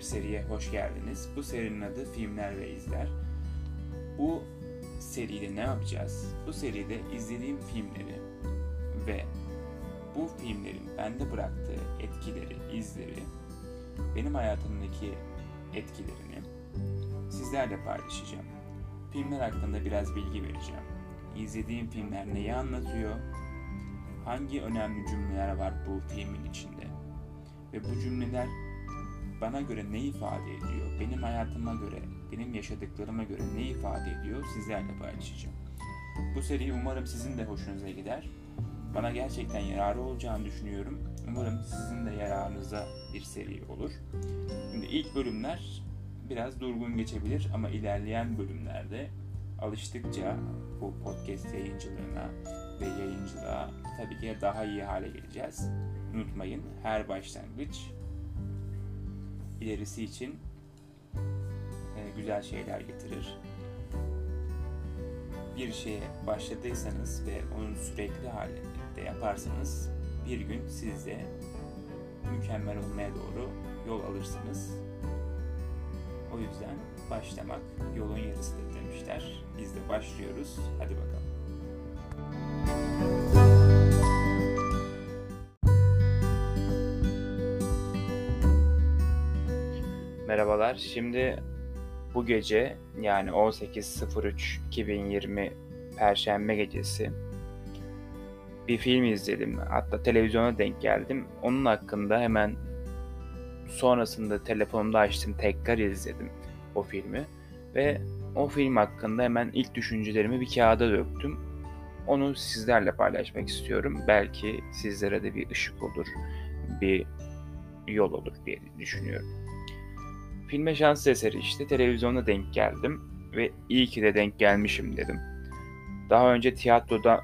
bir seriye hoş geldiniz. Bu serinin adı Filmler ve İzler. Bu seride ne yapacağız? Bu seride izlediğim filmleri ve bu filmlerin bende bıraktığı etkileri, izleri, benim hayatımdaki etkilerini sizlerle paylaşacağım. Filmler hakkında biraz bilgi vereceğim. İzlediğim filmler neyi anlatıyor? Hangi önemli cümleler var bu filmin içinde? Ve bu cümleler bana göre ne ifade ediyor? Benim hayatıma göre, benim yaşadıklarıma göre ne ifade ediyor? Sizlerle paylaşacağım. Bu seri umarım sizin de hoşunuza gider. Bana gerçekten yararı olacağını düşünüyorum. Umarım sizin de yararınıza bir seri olur. Şimdi ilk bölümler biraz durgun geçebilir ama ilerleyen bölümlerde alıştıkça bu podcast yayıncılığına ve yayıncılığa tabii ki daha iyi hale geleceğiz. Unutmayın her başlangıç ilerisi için e, güzel şeyler getirir. Bir şeye başladıysanız ve onu sürekli halinde yaparsanız bir gün siz de mükemmel olmaya doğru yol alırsınız. O yüzden başlamak yolun yarısıdır demişler. Biz de başlıyoruz. Hadi bakalım. Merhabalar. Şimdi bu gece yani 18.03.2020 Perşembe gecesi bir film izledim. Hatta televizyona denk geldim. Onun hakkında hemen sonrasında telefonumda açtım tekrar izledim o filmi. Ve o film hakkında hemen ilk düşüncelerimi bir kağıda döktüm. Onu sizlerle paylaşmak istiyorum. Belki sizlere de bir ışık olur, bir yol olur diye düşünüyorum. Filme şans eseri işte televizyonda denk geldim ve iyi ki de denk gelmişim dedim. Daha önce tiyatroda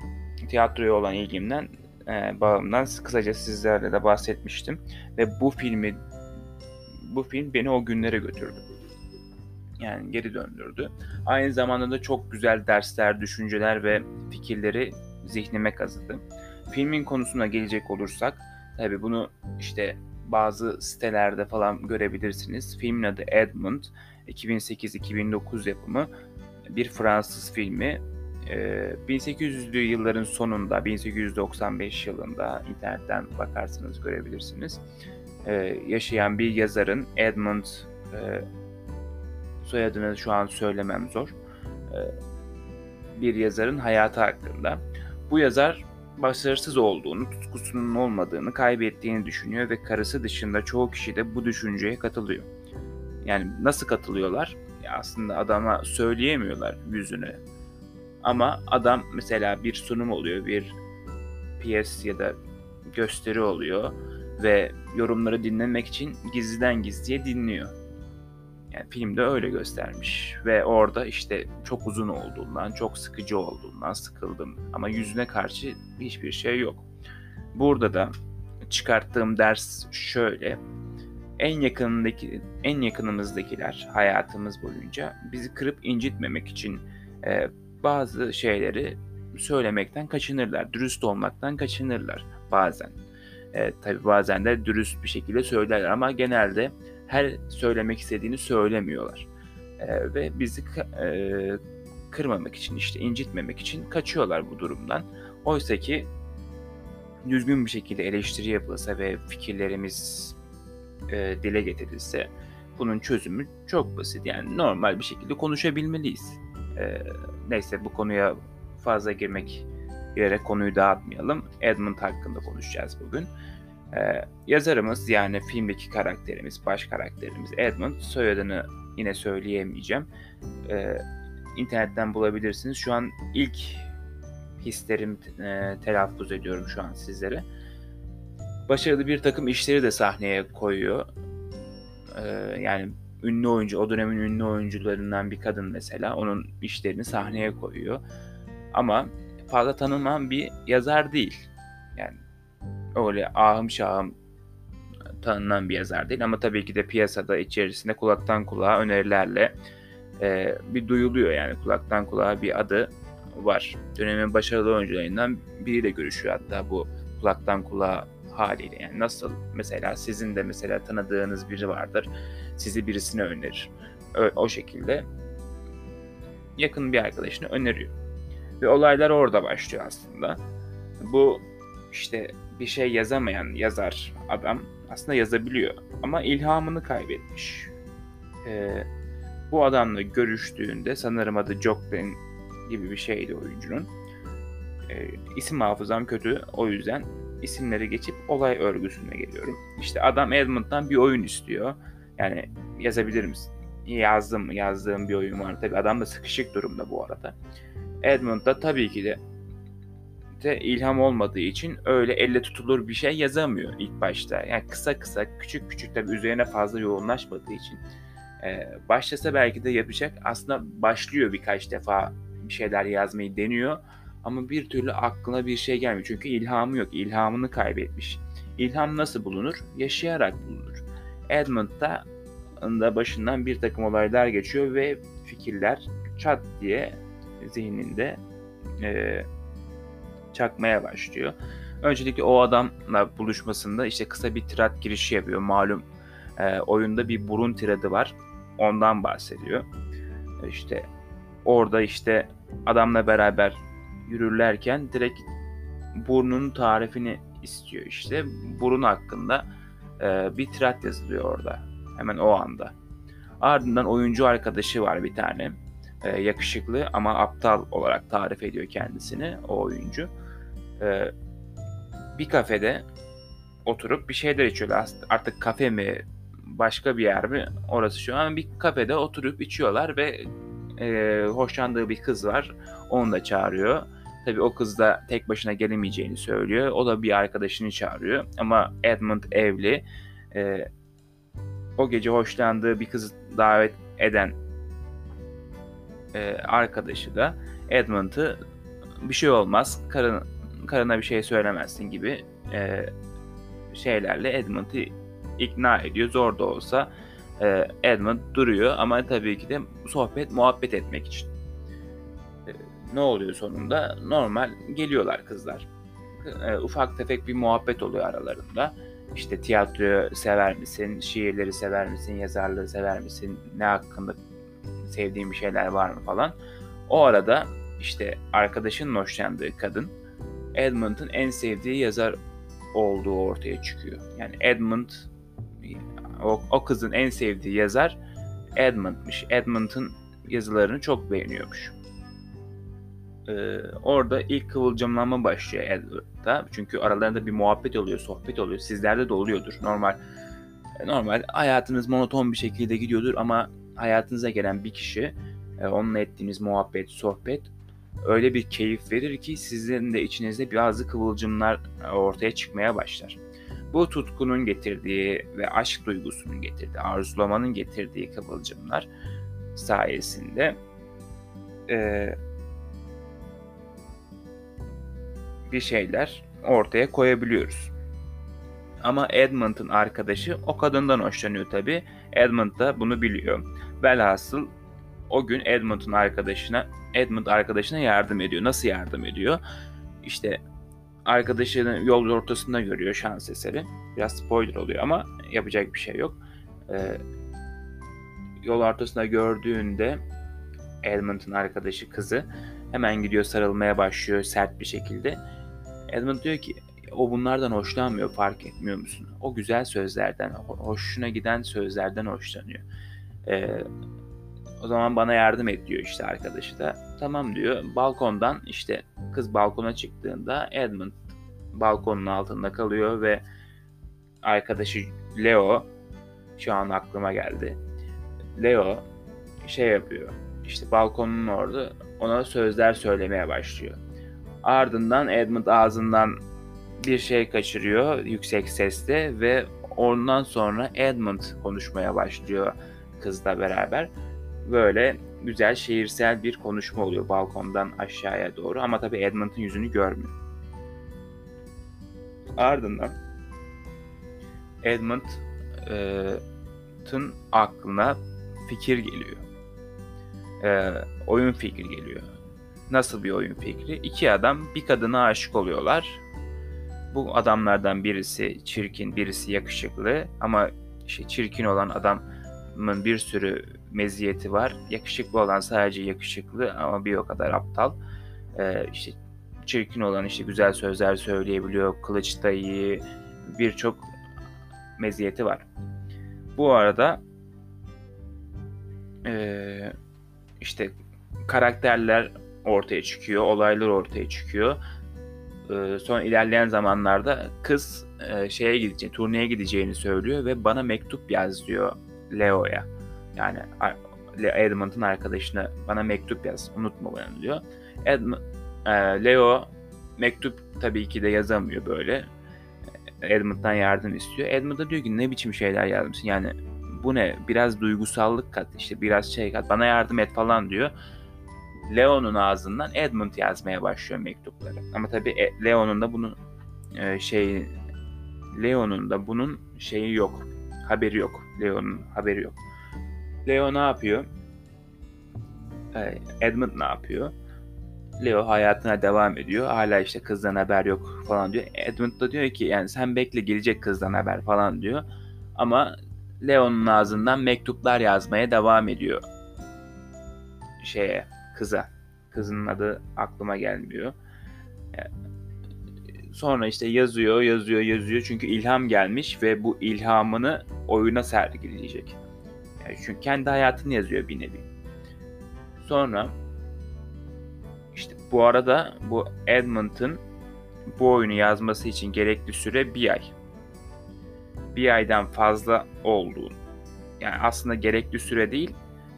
tiyatroya olan ilgimden e, bağımdan kısaca sizlerle de bahsetmiştim ve bu filmi bu film beni o günlere götürdü. Yani geri döndürdü. Aynı zamanda da çok güzel dersler, düşünceler ve fikirleri zihnime kazıdı. Filmin konusuna gelecek olursak, tabi bunu işte bazı sitelerde falan görebilirsiniz. Filmin adı Edmund, 2008-2009 yapımı bir Fransız filmi. 1800'lü yılların sonunda, 1895 yılında internetten bakarsanız görebilirsiniz. Yaşayan bir yazarın Edmund soyadını şu an söylemem zor. Bir yazarın hayatı hakkında. Bu yazar başarısız olduğunu, tutkusunun olmadığını, kaybettiğini düşünüyor ve karısı dışında çoğu kişi de bu düşünceye katılıyor. Yani nasıl katılıyorlar? Ya aslında adama söyleyemiyorlar yüzüne. Ama adam mesela bir sunum oluyor, bir piyes ya da gösteri oluyor ve yorumları dinlemek için gizliden gizliye dinliyor. Yani filmde öyle göstermiş ve orada işte çok uzun olduğundan, çok sıkıcı olduğundan sıkıldım ama yüzüne karşı hiçbir şey yok. Burada da çıkarttığım ders şöyle. En yakınındaki en yakınımızdakiler hayatımız boyunca bizi kırıp incitmemek için e, bazı şeyleri söylemekten kaçınırlar, dürüst olmaktan kaçınırlar bazen. E, tabii bazen de dürüst bir şekilde söylerler ama genelde her söylemek istediğini söylemiyorlar. E, ve bizi e, kırmamak için işte incitmemek için kaçıyorlar bu durumdan. Oysa ki düzgün bir şekilde eleştiri yapılsa ve fikirlerimiz e, dile getirilse bunun çözümü çok basit. Yani normal bir şekilde konuşabilmeliyiz. E, neyse bu konuya fazla girmek girerek konuyu dağıtmayalım. Edmund hakkında konuşacağız bugün. Ee, yazarımız yani filmdeki karakterimiz, baş karakterimiz Edmund. Soyadını yine söyleyemeyeceğim. Ee, internetten bulabilirsiniz. Şu an ilk hislerim e, telaffuz ediyorum şu an sizlere. Başarılı bir takım işleri de sahneye koyuyor. Ee, yani ünlü oyuncu, o dönemin ünlü oyuncularından bir kadın mesela onun işlerini sahneye koyuyor. Ama fazla tanınan bir yazar değil. Yani öyle ahım şahım tanınan bir yazar değil ama tabii ki de piyasada içerisinde kulaktan kulağa önerilerle e, bir duyuluyor yani kulaktan kulağa bir adı var. Dönemin başarılı oyuncularından biriyle görüşüyor hatta bu kulaktan kulağa haliyle. Yani nasıl mesela sizin de mesela tanıdığınız biri vardır. Sizi birisine önerir. O, o şekilde yakın bir arkadaşını öneriyor. Ve olaylar orada başlıyor aslında. Bu işte bir şey yazamayan yazar adam aslında yazabiliyor ama ilhamını kaybetmiş. Ee, bu adamla görüştüğünde sanırım adı Joplin gibi bir şeydi oyuncunun. Ee, isim hafızam kötü o yüzden isimleri geçip olay örgüsüne geliyorum. İşte adam Edmund'dan bir oyun istiyor. Yani yazabilir misin? Yazdım yazdığım bir oyun var. Tabi adam da sıkışık durumda bu arada. Edmund da tabii ki de de ilham olmadığı için öyle elle tutulur bir şey yazamıyor ilk başta. Yani kısa kısa, küçük küçük tabii üzerine fazla yoğunlaşmadığı için. Ee, başlasa belki de yapacak. Aslında başlıyor birkaç defa bir şeyler yazmayı deniyor. Ama bir türlü aklına bir şey gelmiyor. Çünkü ilhamı yok. İlhamını kaybetmiş. İlham nasıl bulunur? Yaşayarak bulunur. Edmund'da da başından bir takım olaylar geçiyor ve fikirler çat diye zihninde e, çakmaya başlıyor. Öncelikle o adamla buluşmasında işte kısa bir tirat girişi yapıyor. Malum e, oyunda bir burun tiradı var. Ondan bahsediyor. İşte orada işte adamla beraber yürürlerken direkt burnunun tarifini istiyor işte. Burun hakkında e, bir tirat yazılıyor orada. Hemen o anda. Ardından oyuncu arkadaşı var bir tane. E, yakışıklı ama aptal olarak tarif ediyor kendisini o oyuncu. E, bir kafede oturup bir şeyler içiyorlar. Artık kafe mi başka bir yer mi orası şu an bir kafede oturup içiyorlar ve e, hoşlandığı bir kız var. Onu da çağırıyor. Tabii o kız da tek başına gelemeyeceğini söylüyor. O da bir arkadaşını çağırıyor. Ama Edmund evli. E, o gece hoşlandığı bir kızı davet eden e, arkadaşı da Edmund'ı bir şey olmaz, karın, karına bir şey söylemezsin gibi e, şeylerle Edmund'ı ikna ediyor. Zor da olsa e, Edmund duruyor ama tabii ki de sohbet, muhabbet etmek için. E, ne oluyor sonunda? Normal geliyorlar kızlar. E, ufak tefek bir muhabbet oluyor aralarında. İşte tiyatroyu sever misin, şiirleri sever misin, yazarlığı sever misin, ne hakkında sevdiğin bir şeyler var mı falan. O arada işte arkadaşının hoşlandığı kadın Edmund'un en sevdiği yazar olduğu ortaya çıkıyor. Yani Edmund o, o kızın en sevdiği yazar Edmund'mış. Edmund'un yazılarını çok beğeniyormuş. Ee, orada ilk kıvılcımlanma başlıyor Edward'da. Çünkü aralarında bir muhabbet oluyor, sohbet oluyor. Sizlerde de oluyordur. Normal normal hayatınız monoton bir şekilde gidiyordur ama hayatınıza gelen bir kişi e, onunla ettiğiniz muhabbet, sohbet öyle bir keyif verir ki sizin de içinizde bazı kıvılcımlar ortaya çıkmaya başlar. Bu tutkunun getirdiği ve aşk duygusunun getirdiği, arzulamanın getirdiği kıvılcımlar sayesinde e, bir şeyler ortaya koyabiliyoruz. Ama Edmund'un arkadaşı o kadından hoşlanıyor tabi. Edmund da bunu biliyor. Velhasıl o gün Edmund'un arkadaşına Edmund arkadaşına yardım ediyor. Nasıl yardım ediyor? İşte arkadaşını yol ortasında görüyor şans eseri. Biraz spoiler oluyor ama yapacak bir şey yok. Ee, yol ortasında gördüğünde Edmund'un arkadaşı kızı hemen gidiyor sarılmaya başlıyor sert bir şekilde. Edmund diyor ki o bunlardan hoşlanmıyor fark etmiyor musun? O güzel sözlerden, hoşuna giden sözlerden hoşlanıyor. Ee, o zaman bana yardım et diyor işte arkadaşı da. Tamam diyor. Balkondan işte kız balkona çıktığında Edmund balkonun altında kalıyor ve arkadaşı Leo şu an aklıma geldi. Leo şey yapıyor. İşte balkonun orada ona sözler söylemeye başlıyor. Ardından Edmund ağzından bir şey kaçırıyor yüksek sesle ve ondan sonra Edmund konuşmaya başlıyor kızla beraber. Böyle güzel şiirsel bir konuşma oluyor balkondan aşağıya doğru ama tabii Edmund'un yüzünü görmüyor. Ardından Edmund'ın aklına fikir geliyor. E, oyun fikri geliyor. Nasıl bir oyun fikri? İki adam bir kadına aşık oluyorlar Bu adamlardan birisi çirkin, birisi yakışıklı ama işte çirkin olan adamın bir sürü meziyeti var. Yakışıklı olan sadece yakışıklı ama bir o kadar aptal. Ee, işte çirkin olan işte güzel sözler söyleyebiliyor, kılıç da iyi, birçok meziyeti var. Bu arada ee, işte karakterler ortaya çıkıyor, olaylar ortaya çıkıyor. Ee, son ilerleyen zamanlarda kız e, şeye gideceğini, turneye gideceğini söylüyor ve bana mektup yaz diyor Leo'ya. Yani Edmund'un arkadaşına bana mektup yaz, unutma bunu diyor. Edmund, e, Leo mektup tabii ki de yazamıyor böyle. Edmund'dan yardım istiyor. Edmund da diyor ki ne biçim şeyler yazmışsın yani bu ne biraz duygusallık kat işte biraz şey kat bana yardım et falan diyor. Leo'nun ağzından Edmund yazmaya başlıyor mektupları. Ama tabii e, Leo'nun da bunun e, şey Leo'nun da bunun şeyi yok. Haberi yok. Leo'nun haberi yok. Leo ne yapıyor? E, Edmund ne yapıyor? Leo hayatına devam ediyor. Hala işte kızdan haber yok falan diyor. Edmund da diyor ki yani sen bekle gelecek kızdan haber falan diyor. Ama Leo'nun ağzından mektuplar yazmaya devam ediyor. Şeye, kıza. Kızın adı aklıma gelmiyor. Sonra işte yazıyor, yazıyor, yazıyor. Çünkü ilham gelmiş ve bu ilhamını oyuna sergileyecek. Yani çünkü kendi hayatını yazıyor bir nevi. Sonra işte bu arada bu Edmund'ın bu oyunu yazması için gerekli süre bir ay. Bir aydan fazla olduğunu. Yani aslında gerekli süre değil,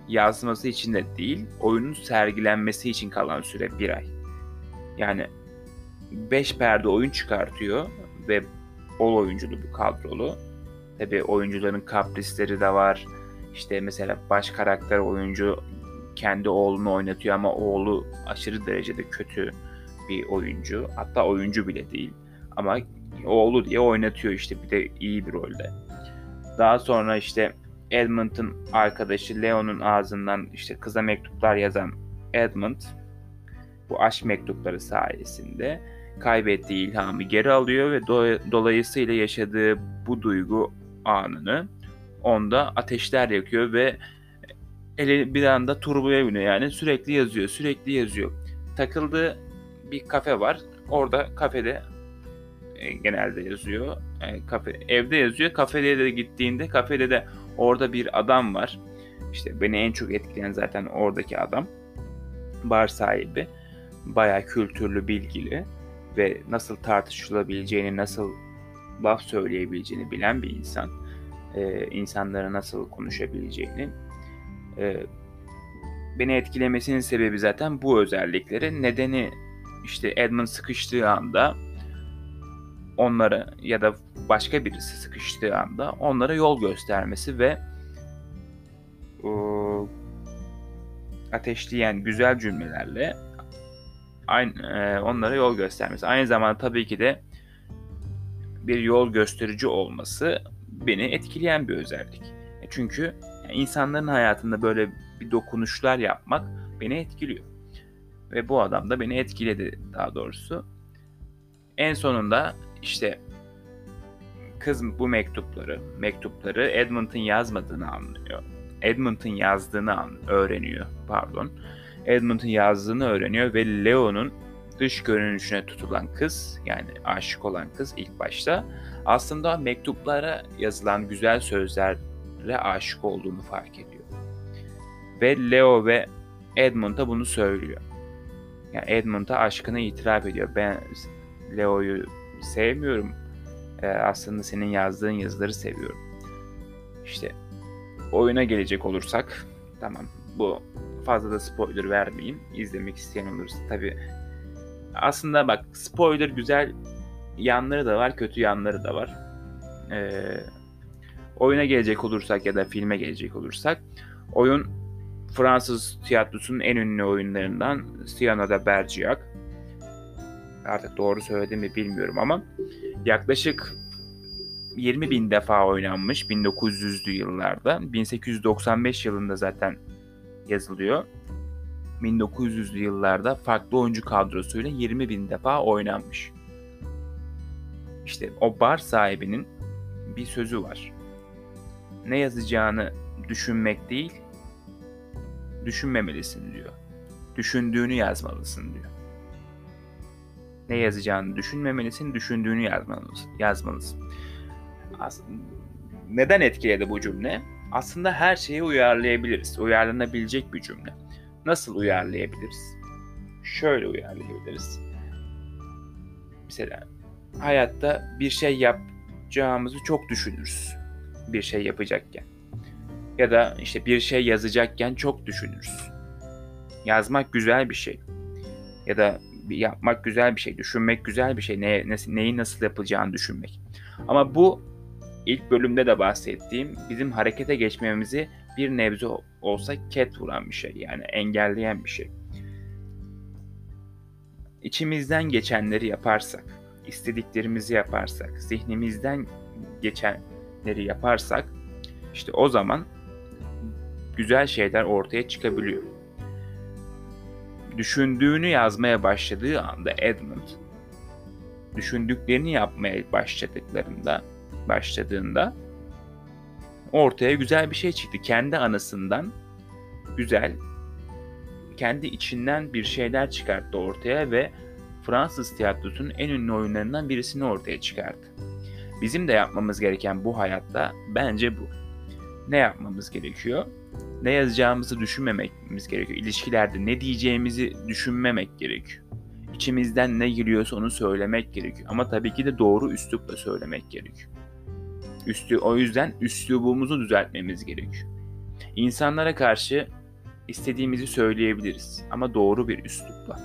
yazması için de değil, oyunun sergilenmesi için kalan süre bir ay. Yani 5 perde oyun çıkartıyor ve ol oyunculu bu kadrolu. Tabi oyuncuların kaprisleri de var. İşte mesela baş karakter oyuncu kendi oğlunu oynatıyor ama oğlu aşırı derecede kötü bir oyuncu. Hatta oyuncu bile değil. Ama oğlu diye oynatıyor işte bir de iyi bir rolde. Daha sonra işte Edmund'un arkadaşı Leon'un ağzından işte kıza mektuplar yazan Edmund bu aşk mektupları sayesinde kaybettiği ilhamı geri alıyor ve do- dolayısıyla yaşadığı bu duygu anını onda ateşler yakıyor ve eli bir anda turboya biniyor yani sürekli yazıyor sürekli yazıyor. Takıldığı bir kafe var orada kafede e, genelde yazıyor. E, kafe evde yazıyor. Kafede de gittiğinde kafede de orada bir adam var. İşte beni en çok etkileyen zaten oradaki adam. Bar sahibi. Bayağı kültürlü, bilgili ve nasıl tartışılabileceğini, nasıl laf söyleyebileceğini bilen bir insan. Ee, insanlara nasıl konuşabileceğini. Ee, beni etkilemesinin sebebi zaten bu özellikleri. Nedeni işte Edmund sıkıştığı anda onlara ya da başka birisi sıkıştığı anda onlara yol göstermesi ve o, ateşleyen güzel cümlelerle aynı, e, onlara yol göstermesi. Aynı zamanda tabii ki de bir yol gösterici olması beni etkileyen bir özellik. E, çünkü insanların hayatında böyle bir dokunuşlar yapmak beni etkiliyor. Ve bu adam da beni etkiledi daha doğrusu. En sonunda işte kız bu mektupları, mektupları Edmund'un yazmadığını anlıyor. Edmund'un yazdığını an, öğreniyor, pardon. Edmund'un yazdığını öğreniyor ve Leo'nun dış görünüşüne tutulan kız, yani aşık olan kız ilk başta aslında mektuplara yazılan güzel sözlerle aşık olduğunu fark ediyor. Ve Leo ve Edmund'a bunu söylüyor. Yani Edmund'a aşkını itiraf ediyor. Ben Leo'yu sevmiyorum. Ee, aslında senin yazdığın yazıları seviyorum. İşte oyuna gelecek olursak tamam bu fazla da spoiler vermeyeyim. İzlemek isteyen olursa tabi aslında bak spoiler güzel yanları da var, kötü yanları da var. Ee, oyuna gelecek olursak ya da filme gelecek olursak oyun Fransız tiyatrosunun en ünlü oyunlarından Cyrano de Bergerac artık doğru söyledim mi bilmiyorum ama yaklaşık 20 bin defa oynanmış 1900'lü yıllarda. 1895 yılında zaten yazılıyor. 1900'lü yıllarda farklı oyuncu kadrosuyla 20 bin defa oynanmış. İşte o bar sahibinin bir sözü var. Ne yazacağını düşünmek değil, düşünmemelisin diyor. Düşündüğünü yazmalısın diyor. Ne yazacağını düşünmemelisin, düşündüğünü yazmalısın. yazmalısın. As- neden etkiledi bu cümle? Aslında her şeyi uyarlayabiliriz. Uyarlanabilecek bir cümle. Nasıl uyarlayabiliriz? Şöyle uyarlayabiliriz. Mesela hayatta bir şey yapacağımızı çok düşünürüz. Bir şey yapacakken. Ya da işte bir şey yazacakken çok düşünürüz. Yazmak güzel bir şey. Ya da yapmak güzel bir şey, düşünmek güzel bir şey. Ne, ne, neyi nasıl yapılacağını düşünmek. Ama bu ilk bölümde de bahsettiğim bizim harekete geçmemizi bir nebze olsa ket vuran bir şey. Yani engelleyen bir şey. İçimizden geçenleri yaparsak, istediklerimizi yaparsak, zihnimizden geçenleri yaparsak işte o zaman güzel şeyler ortaya çıkabiliyor. Düşündüğünü yazmaya başladığı anda Edmund düşündüklerini yapmaya başladıklarında başladığında ortaya güzel bir şey çıktı. Kendi anısından güzel, kendi içinden bir şeyler çıkarttı ortaya ve Fransız tiyatrosunun en ünlü oyunlarından birisini ortaya çıkardı. Bizim de yapmamız gereken bu hayatta bence bu. Ne yapmamız gerekiyor? Ne yazacağımızı düşünmememiz gerekiyor. İlişkilerde ne diyeceğimizi düşünmemek gerekiyor. İçimizden ne giriyorsa onu söylemek gerekiyor. Ama tabii ki de doğru üslupla söylemek gerekiyor. Üstü, o yüzden üslubumuzu düzeltmemiz gerekiyor. İnsanlara karşı istediğimizi söyleyebiliriz ama doğru bir üslupla.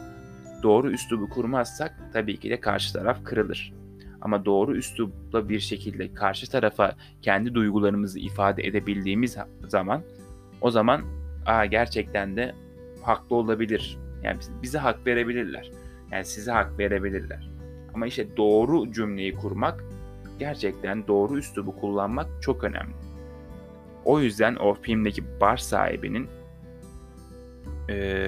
Doğru üslubu kurmazsak tabii ki de karşı taraf kırılır. Ama doğru üslupla bir şekilde karşı tarafa kendi duygularımızı ifade edebildiğimiz zaman o zaman Aa, gerçekten de haklı olabilir. Yani bize hak verebilirler. Yani size hak verebilirler. Ama işte doğru cümleyi kurmak gerçekten doğru üslubu kullanmak çok önemli. O yüzden o filmdeki bar sahibinin e,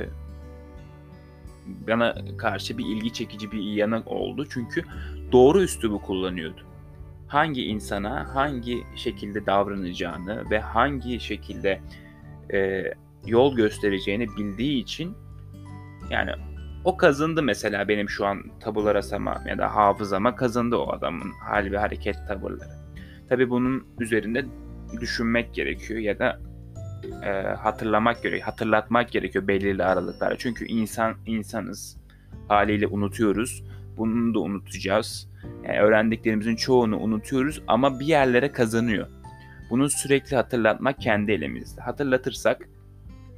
bana karşı bir ilgi çekici bir yanı oldu. Çünkü doğru üslubu kullanıyordu. Hangi insana hangi şekilde davranacağını ve hangi şekilde e, yol göstereceğini bildiği için yani o kazındı mesela benim şu an tabular asama ya da hafızama kazındı o adamın hal ve hareket tavırları. Tabi bunun üzerinde düşünmek gerekiyor ya da e, hatırlamak gerekiyor, hatırlatmak gerekiyor belirli aralıklarla. Çünkü insan insanız, haliyle unutuyoruz. Bunu da unutacağız. Yani öğrendiklerimizin çoğunu unutuyoruz ama bir yerlere kazanıyor. Bunu sürekli hatırlatmak kendi elimizde. Hatırlatırsak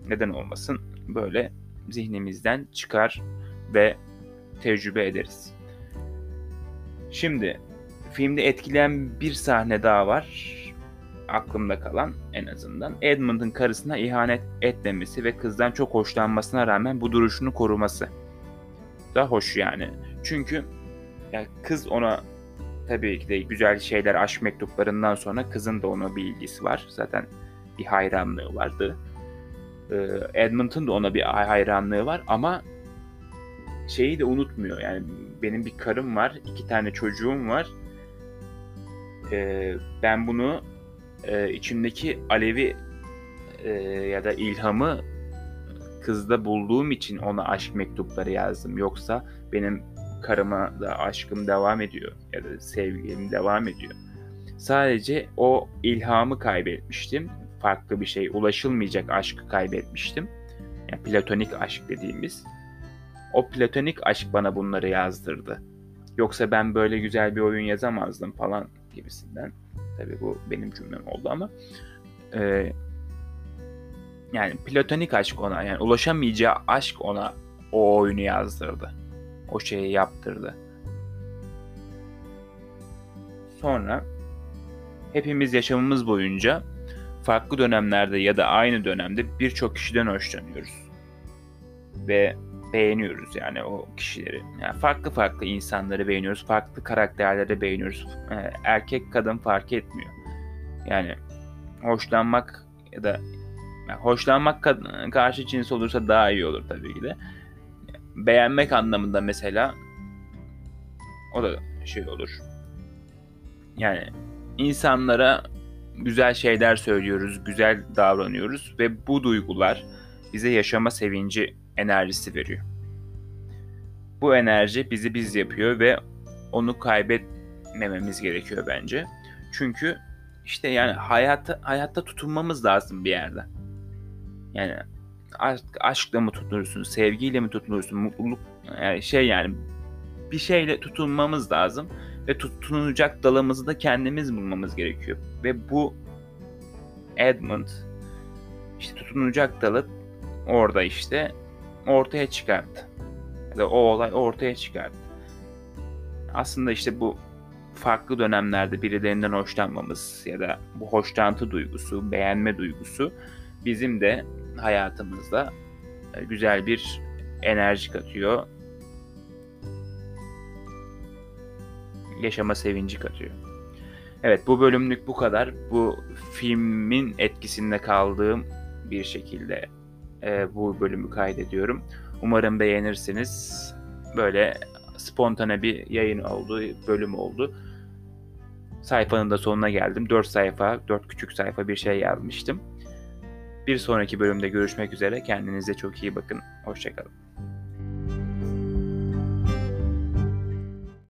neden olmasın böyle zihnimizden çıkar ve tecrübe ederiz. Şimdi filmde etkileyen bir sahne daha var. Aklımda kalan en azından. Edmund'un karısına ihanet etmemesi ve kızdan çok hoşlanmasına rağmen bu duruşunu koruması. Da hoş yani. Çünkü ya kız ona tabii ki de güzel şeyler aşk mektuplarından sonra kızın da ona bir ilgisi var. Zaten bir hayranlığı vardı. Edmund'un da ona bir hayranlığı var ama şeyi de unutmuyor. Yani benim bir karım var, iki tane çocuğum var. Ee, ben bunu e, içimdeki alevi e, ya da ilhamı kızda bulduğum için ona aşk mektupları yazdım. Yoksa benim karıma da aşkım devam ediyor ya da sevgilim devam ediyor. Sadece o ilhamı kaybetmiştim. Farklı bir şey, ulaşılmayacak aşkı kaybetmiştim. Yani platonik aşk dediğimiz. O platonik aşk bana bunları yazdırdı. Yoksa ben böyle güzel bir oyun yazamazdım falan gibisinden. Tabii bu benim cümlem oldu ama e, yani platonik aşk ona yani ulaşamayacağı aşk ona o oyunu yazdırdı. O şeyi yaptırdı. Sonra hepimiz yaşamımız boyunca farklı dönemlerde ya da aynı dönemde birçok kişiden hoşlanıyoruz. Ve beğeniyoruz yani o kişileri. Yani farklı farklı insanları beğeniyoruz, farklı karakterleri beğeniyoruz. Ee, erkek kadın fark etmiyor. Yani hoşlanmak ya da yani hoşlanmak karşı cins olursa daha iyi olur tabii ki de. Beğenmek anlamında mesela o da şey olur. Yani insanlara güzel şeyler söylüyoruz, güzel davranıyoruz ve bu duygular bize yaşama sevinci enerjisi veriyor. Bu enerji bizi biz yapıyor ve onu kaybetmememiz gerekiyor bence. Çünkü işte yani hayatta hayatta tutunmamız lazım bir yerde. Yani aşk, aşkla mı tutunursun, sevgiyle mi tutunursun, mutluluk yani şey yani bir şeyle tutunmamız lazım ve tutunacak dalımızı da kendimiz bulmamız gerekiyor. Ve bu Edmund işte tutunacak dalı orada işte ortaya çıkarttı. Ya da o olay ortaya çıkarttı. Aslında işte bu farklı dönemlerde birilerinden hoşlanmamız ya da bu hoşlantı duygusu, beğenme duygusu bizim de hayatımızda güzel bir enerji katıyor. Yaşama sevinci katıyor. Evet bu bölümlük bu kadar. Bu filmin etkisinde kaldığım bir şekilde e, bu bölümü kaydediyorum. Umarım beğenirsiniz. Böyle spontane bir yayın oldu, bölüm oldu. Sayfanın da sonuna geldim. 4 sayfa, 4 küçük sayfa bir şey yazmıştım. Bir sonraki bölümde görüşmek üzere. Kendinize çok iyi bakın. Hoşçakalın.